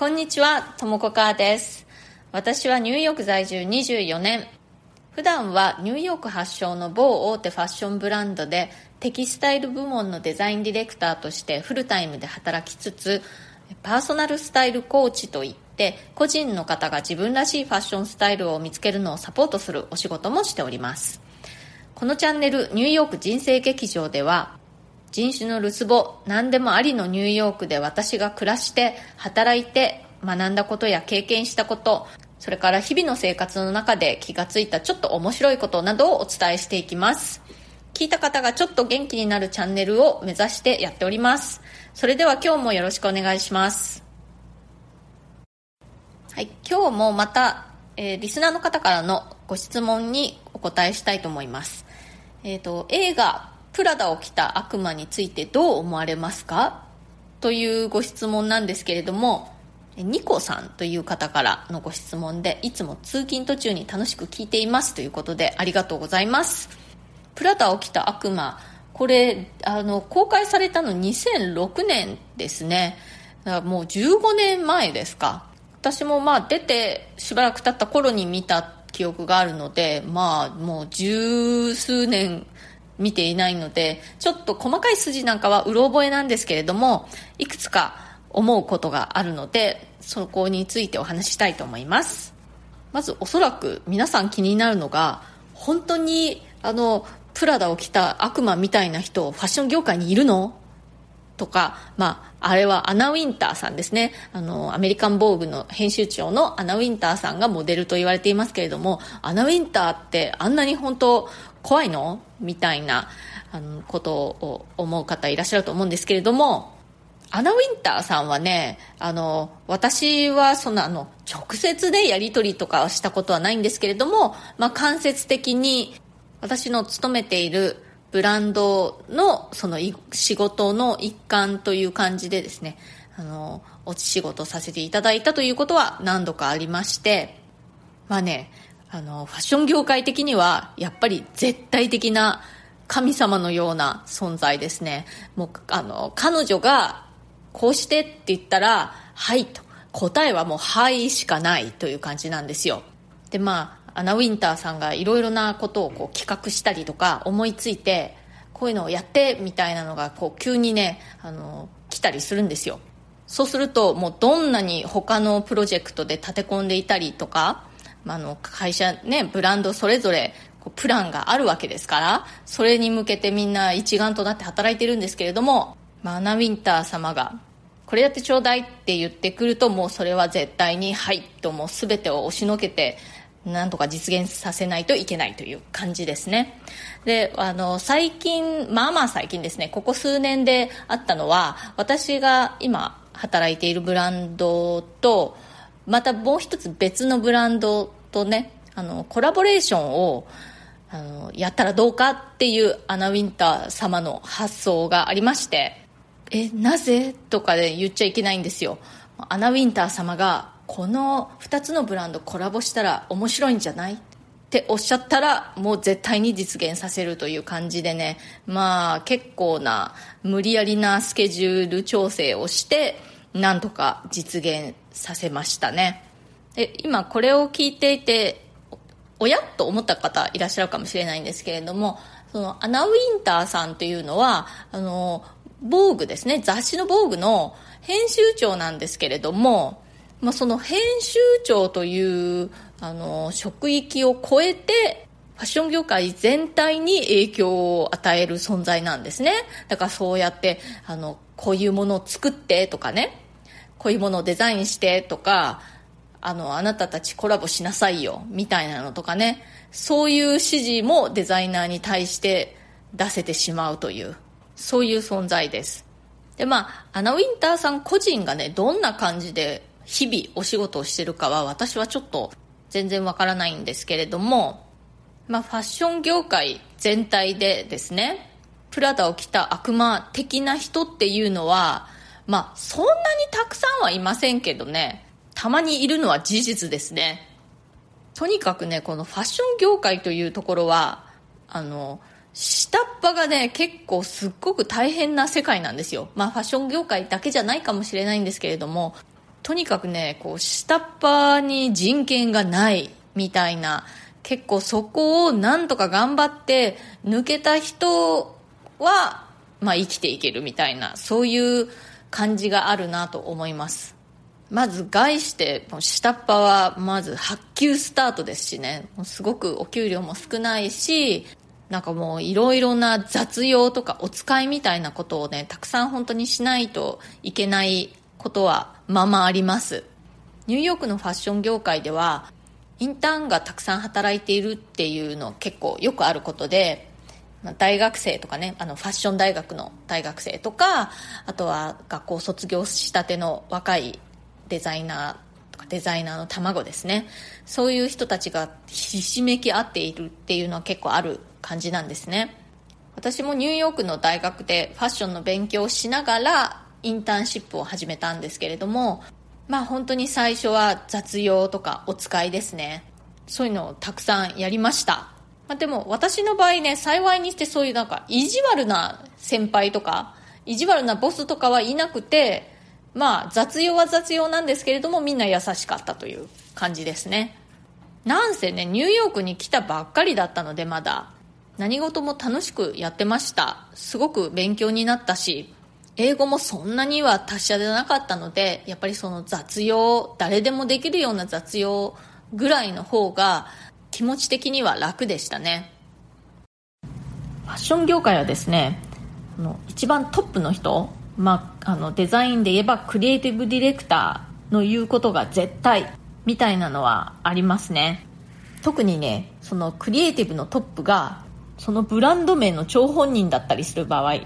こんにちは、ともこかーです。私はニューヨーク在住24年。普段はニューヨーク発祥の某大手ファッションブランドでテキスタイル部門のデザインディレクターとしてフルタイムで働きつつ、パーソナルスタイルコーチといって、個人の方が自分らしいファッションスタイルを見つけるのをサポートするお仕事もしております。このチャンネルニューヨーク人生劇場では人種のるつぼ何でもありのニューヨークで私が暮らして働いて学んだことや経験したことそれから日々の生活の中で気がついたちょっと面白いことなどをお伝えしていきます。聞いた方がちょっと元気になるチャンネルを目指してやっております。それでは今日もよろしくお願いします。はい今日もまた、えーリスナーの方からのご質問にお答えしたいと思います。えー、と映画「プラダを着た悪魔」についてどう思われますか？というご質問なんですけれどもニコさんという方からのご質問でいつも通勤途中に楽しく聞いています。ということでありがとうございます。プラダを着た悪魔これあの公開されたの2006年ですね。だからもう15年前ですか。私もまあ出てしばらく経った頃に見た記憶があるのでまあもう十数年見ていないのでちょっと細かい筋なんかはうろ覚えなんですけれどもいくつか思うことがあるのでそこについてお話ししたいと思います。まずおそらく皆さん気になるのが本当にあのプラダを着た悪魔みたいな人ファッション業界にいるの？とか、まあ、あれはアナ・ウィンターさんですね。あの、アメリカン・ボーグの編集長のアナ・ウィンターさんがモデルと言われていますけれども、アナ・ウィンターってあんなに本当怖いの？みたいなあのことを思う方いらっしゃると思うんですけれども、アナ・ウィンターさんはね、あの、私はそのあの、直接でやり取りとかしたことはないんですけれども、まあ、間接的に私の勤めているブランドのその仕事の一環という感じでですね、あの、お仕事させていただいたということは何度かありまして、まあね、あの、ファッション業界的にはやっぱり絶対的な神様のような存在ですね。もう、あの、彼女がこうしてって言ったら、はいと。答えはもうはいしかないという感じなんですよ。で、まあ、アナ・ウィンターさんがいろいろなことをこう企画したりとか思いついて、こういうのをやってみたいなのがこう急にね、あの、来たりするんですよ。そうするともうどんなに他のプロジェクトで立て込んでいたりとか、まあ、の会社ね、ブランドそれぞれこうプランがあるわけですから、それに向けてみんな一丸となって働いてるんですけれども、まあ、アナ・ウィンター様がこれやってちょうだいって言ってくるともうそれは絶対にはいともう全てを押しのけてなんとか実現させないといけないという感じですね。であの最近まあまあ最近ですねここ数年であったのは私が今働いているブランドとまたもう一つ別のブランドとねあのコラボレーションをあのやったらどうかっていうアナ・ウィンター様の発想がありましてえなぜ？とかで言っちゃいけないんですよ。アナ・ウィンター様がこの2つのブランドコラボしたら面白いんじゃない？っておっしゃったらもう絶対に実現させるという感じでね。まあ結構な無理やりなスケジュール調整をしてなんとか実現させましたね。で今これを聞いていておやと思った方いらっしゃるかもしれないんですけれどもそのアナ・ウィンターさんというのはあの防具ですね。雑誌の防具の編集長なんですけれども、まあ、その編集長というあの職域を超えてファッション業界全体に影響を与える存在なんですね。だからそうやってあのこういうものを作ってとかね。こういうものをデザインしてとかあのあなたたちコラボしなさいよみたいなのとかね。そういう指示もデザイナーに対して出せてしまうというそういう存在です。でまあアナ・ウィンターさん個人がねどんな感じで日々お仕事をしてるかは私はちょっと全然わからないんですけれどもまあファッション業界全体でですねプラダを着た悪魔的な人っていうのはまあそんなにたくさんはいませんけどねたまにいるのは事実ですね。とにかくねこのファッション業界というところはあの下っ端がね結構すっごく大変な世界なんですよ。まあファッション業界だけじゃないかもしれないんですけれどもとにかくねこう下っ端に人権がないみたいな結構そこをなんとか頑張って抜けた人は、まあ、生きていけるみたいなそういう感じがあるなと思います。まず概して下っ端はまず発給スタートですしね。すごくお給料も少ないしなんかもういろいろな雑用とかお使いみたいなことをねたくさん本当にしないといけないことはままあります。ニューヨークのファッション業界ではインターンがたくさん働いているっていうの結構よくあることで大学生とかねあのファッション大学の大学生とかあとは学校卒業したての若いデザイナーとかデザイナーの卵ですね。そういう人たちがひしめき合っているっていうのは結構ある感じなんですね。私もニューヨークの大学でファッションの勉強をしながらインターンシップを始めたんですけれどもまあ本当に最初は雑用とかお使いですね。そういうのをたくさんやりました。まあ、でも私の場合ね幸いにしてそういうなんか意地悪な先輩とか意地悪なボスとかはいなくてまあ雑用は雑用なんですけれどもみんな優しかったという感じですね。なんせねニューヨークに来たばっかりだったのでまだ何事も楽しくやってました。すごく勉強になったし英語もそんなには達者でなかったのでやっぱりその雑用誰でもできるような雑用ぐらいの方が気持ち的には楽でしたね。ファッション業界はですね一番トップの人まあ、あのデザインで言えばクリエイティブディレクターの言うことが絶対みたいなのはありますね。特にねそのクリエイティブのトップがそのブランド名の張本人だったりする場合例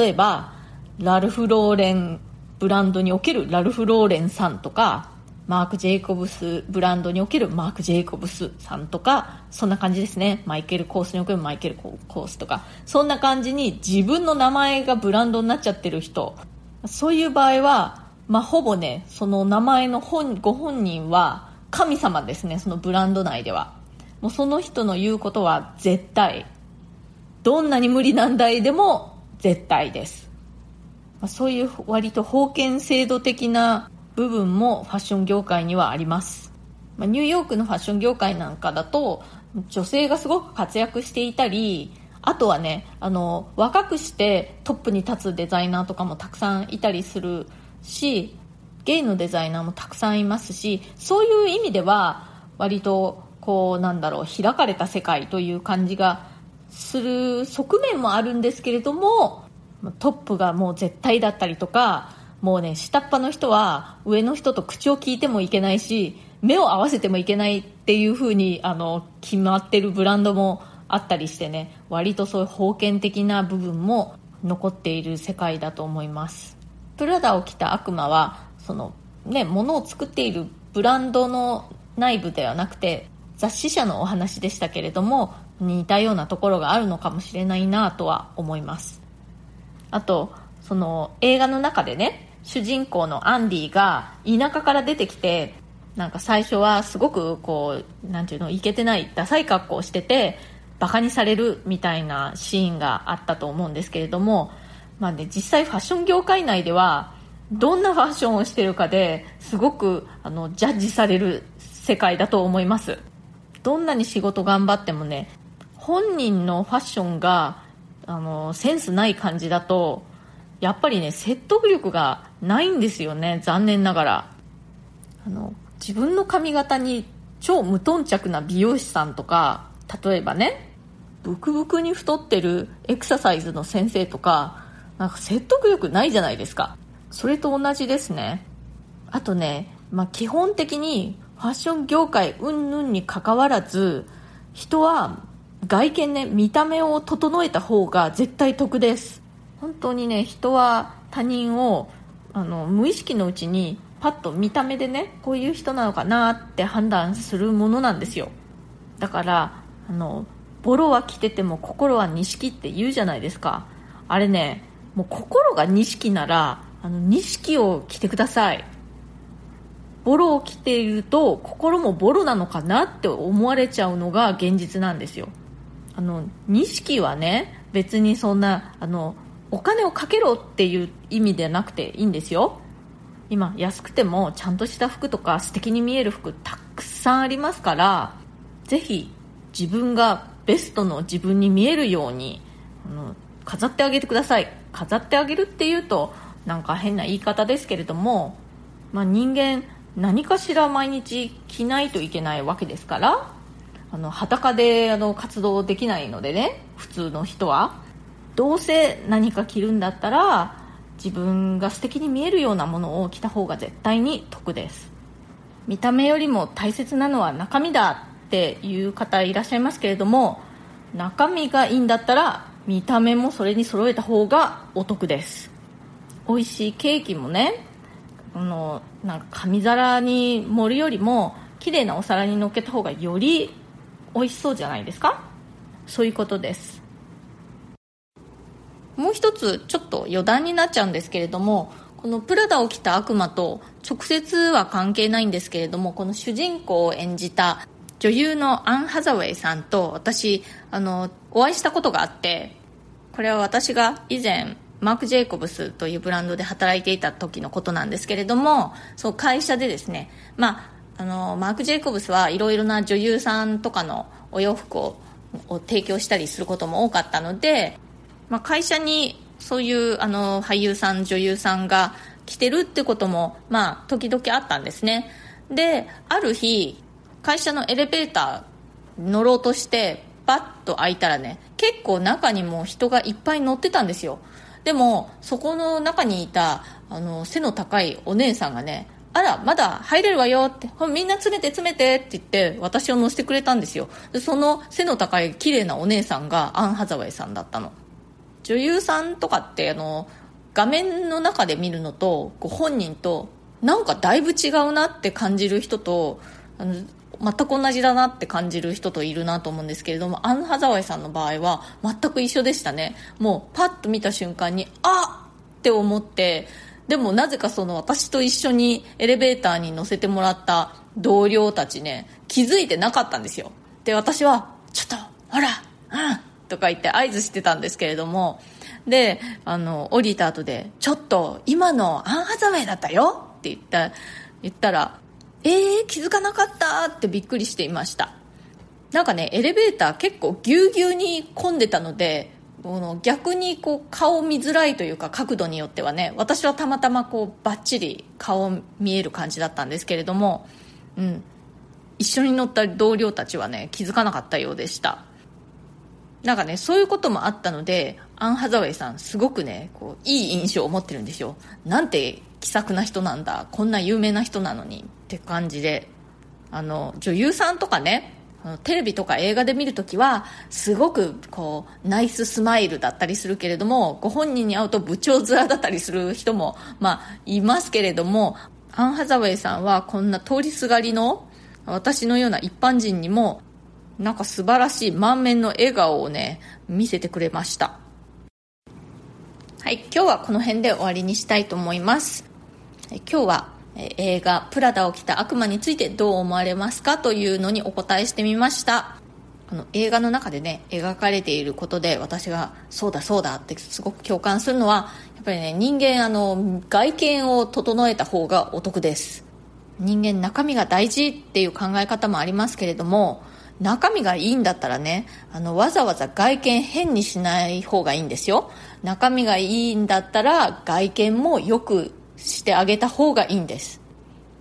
えばラルフ・ローレンブランドにおけるラルフ・ローレンさんとかマーク・ジェイコブスブランドにおけるマーク・ジェイコブスさんとかそんな感じですね。マイケル・コースにおけるマイケル・コースとか。そんな感じに自分の名前がブランドになっちゃってる人。そういう場合は、まあ、ほぼねその名前の本ご本人は神様ですね。そのブランド内では。もうその人の言うことは絶対。どんなに無理難題でも絶対です、まあ、そういう割と封建制度的な部分もファッション業界にはあります、まあ、ニューヨークのファッション業界なんかだと女性がすごく活躍していたりあとはねあの若くしてトップに立つデザイナーとかもたくさんいたりするしゲイのデザイナーもたくさんいますしそういう意味では割とこうなんだろう開かれた世界という感じがする側面もあるんですけれどもトップがもう絶対だったりとかもうね下っ端の人は上の人と口を聞いてもいけないし目を合わせてもいけないっていう風にあに決まってるブランドもあったりしてね割とそういう封建的な部分も残っている世界だと思います。プラダを着た悪魔はそのね物を作っているブランドの内部ではなくて雑誌社のお話でしたけれども似たようなところがあるのかもしれないなとは思います。あとその映画の中でね主人公のアンディが田舎から出てきてなんか最初はすごくこうなんていうのいけてないダサい格好をしててバカにされるみたいなシーンがあったと思うんですけれども、まあね、実際ファッション業界内ではどんなファッションをしてるかですごくあのジャッジされる世界だと思います。どんなに仕事頑張ってもね本人のファッションがあのセンスない感じだとやっぱりね説得力がないんですよね残念ながら。あの自分の髪型に超無頓着な美容師さんとか例えばねブクブクに太ってるエクササイズの先生とかなんか説得力ないじゃないですか。それと同じですね。あとね、まあ、基本的にファッション業界うんぬんにかかわらず人は外見ね見た目を整えた方が絶対得です。本当にね人は他人をあの無意識のうちにパッと見た目でねこういう人なのかなって判断するものなんですよ。だからあのボロは着てても心は錦って言うじゃないですか。あれねもう心が錦ならあの錦を着てください。ボロを着ていると心もボロなのかなって思われちゃうのが現実なんですよ。あの錦はね別にそんなあのお金をかけろっていう意味ではなくていいんですよ。今安くてもちゃんとした服とか素敵に見える服たくさんありますからぜひ自分がベストの自分に見えるようにあの飾ってあげてください。飾ってあげるっていうとなんか変な言い方ですけれども、まあ、人間何かしら毎日着ないといけないわけですからあの裸であの活動できないのでね普通の人は。どうせ何か着るんだったら自分が素敵に見えるようなものを着た方が絶対に得です。見た目よりも大切なのは中身だっていう方いらっしゃいますけれども中身がいいんだったら見た目もそれに揃えた方がお得です。美味しいケーキもねあのなんか紙皿に盛るよりも綺麗なお皿にのっけた方がより美味しそうじゃないですか？そういうことです。もう一つちょっと余談になっちゃうんですけれどもこのプラダを着た悪魔と直接は関係ないんですけれどもこの主人公を演じた女優のアン・ハザウェイさんと私あのお会いしたことがあってこれは私が以前マーク・ジェイコブスというブランドで働いていた時のことなんですけれどもそう会社でですね、まあ、あのマーク・ジェイコブスはいろいろな女優さんとかのお洋服を提供したりすることも多かったので、まあ、会社にそういうあの俳優さん女優さんが来てるってことも、まあ、時々あったんですね。である日会社のエレベーター乗ろうとしてバッと開いたらね結構中にも人がいっぱい乗ってたんですよ。でもそこの中にいたあの背の高いお姉さんがねあら、まだ入れるわよって、みんな詰めて詰めてって言って私を乗せてくれたんですよ。その背の高い綺麗なお姉さんがアン・ハザウェイさんだったの。女優さんとかってあの、画面の中で見るのと、ご本人と、なんかだいぶ違うなって感じる人と、あの全く同じだなって感じる人といるなと思うんですけれどもアン・ハザワイさんの場合は全く一緒でしたねもうパッと見た瞬間にあっって思ってでもなぜかその私と一緒にエレベーターに乗せてもらった同僚たちね気づいてなかったんですよ。で私は「ちょっとほらうん」とか言って合図してたんですけれども。であの降りた後で「ちょっと今のアン・ハザウェイだったよ」って言った言ったらえー、気づかなかったってびっくりしていました。なんかねエレベーター結構ぎゅうぎゅうに混んでたので逆にこう顔見づらいというか角度によってはね私はたまたまこうバッチリ顔見える感じだったんですけれども、うん、一緒に乗った同僚たちはね気づかなかったようでした。なんかねそういうこともあったのでアン・ハザウェイさんすごくねこういい印象を持ってるんですよ。なんて気さくな人なんだこんな有名な人なのにって感じであの女優さんとかねテレビとか映画で見るときはすごくこうナイススマイルだったりするけれどもご本人に会うと部長面だったりする人も、まあ、いますけれどもアン・ハザウェイさんはこんな通りすがりの私のような一般人にもなんか素晴らしい満面の笑顔をね見せてくれました。はい今日はこの辺で終わりにしたいと思います。今日は映画「プラダを着た悪魔」についてどう思われますかというのにお答えしてみました。あの映画の中でね描かれていることで私がそうだそうだってすごく共感するのはやっぱりね人間あの外見を整えた方がお得です。人間中身が大事っていう考え方もありますけれども中身がいいんだったらねあのわざわざ外見変にしない方がいいんですよ。中身がいいんだったら外見もよくしてあげた方がいいんです。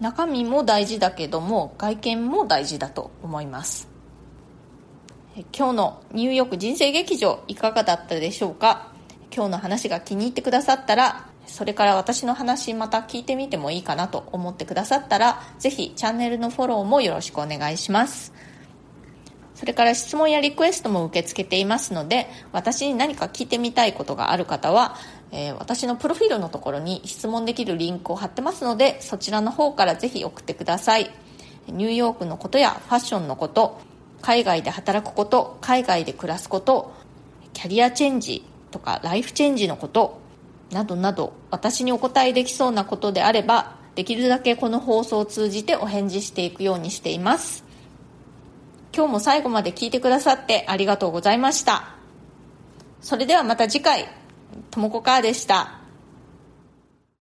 中身も大事だけども外見も大事だと思います。今日のニューヨーク人生劇場いかがだったでしょうか？今日の話が気に入ってくださったらそれから私の話また聞いてみてもいいかなと思ってくださったらぜひチャンネルのフォローもよろしくお願いします。それから質問やリクエストも受け付けていますので私に何か聞いてみたいことがある方はえー、私のプロフィールのところに質問できるリンクを貼ってますのでそちらの方からぜひ送ってください。ニューヨークのことやファッションのこと海外で働くこと海外で暮らすことキャリアチェンジとかライフチェンジのことなどなど私にお答えできそうなことであればできるだけこの放送を通じてお返事していくようにしています。今日も最後まで聞いてくださってありがとうございました。それではまた次回。ともこかーでした。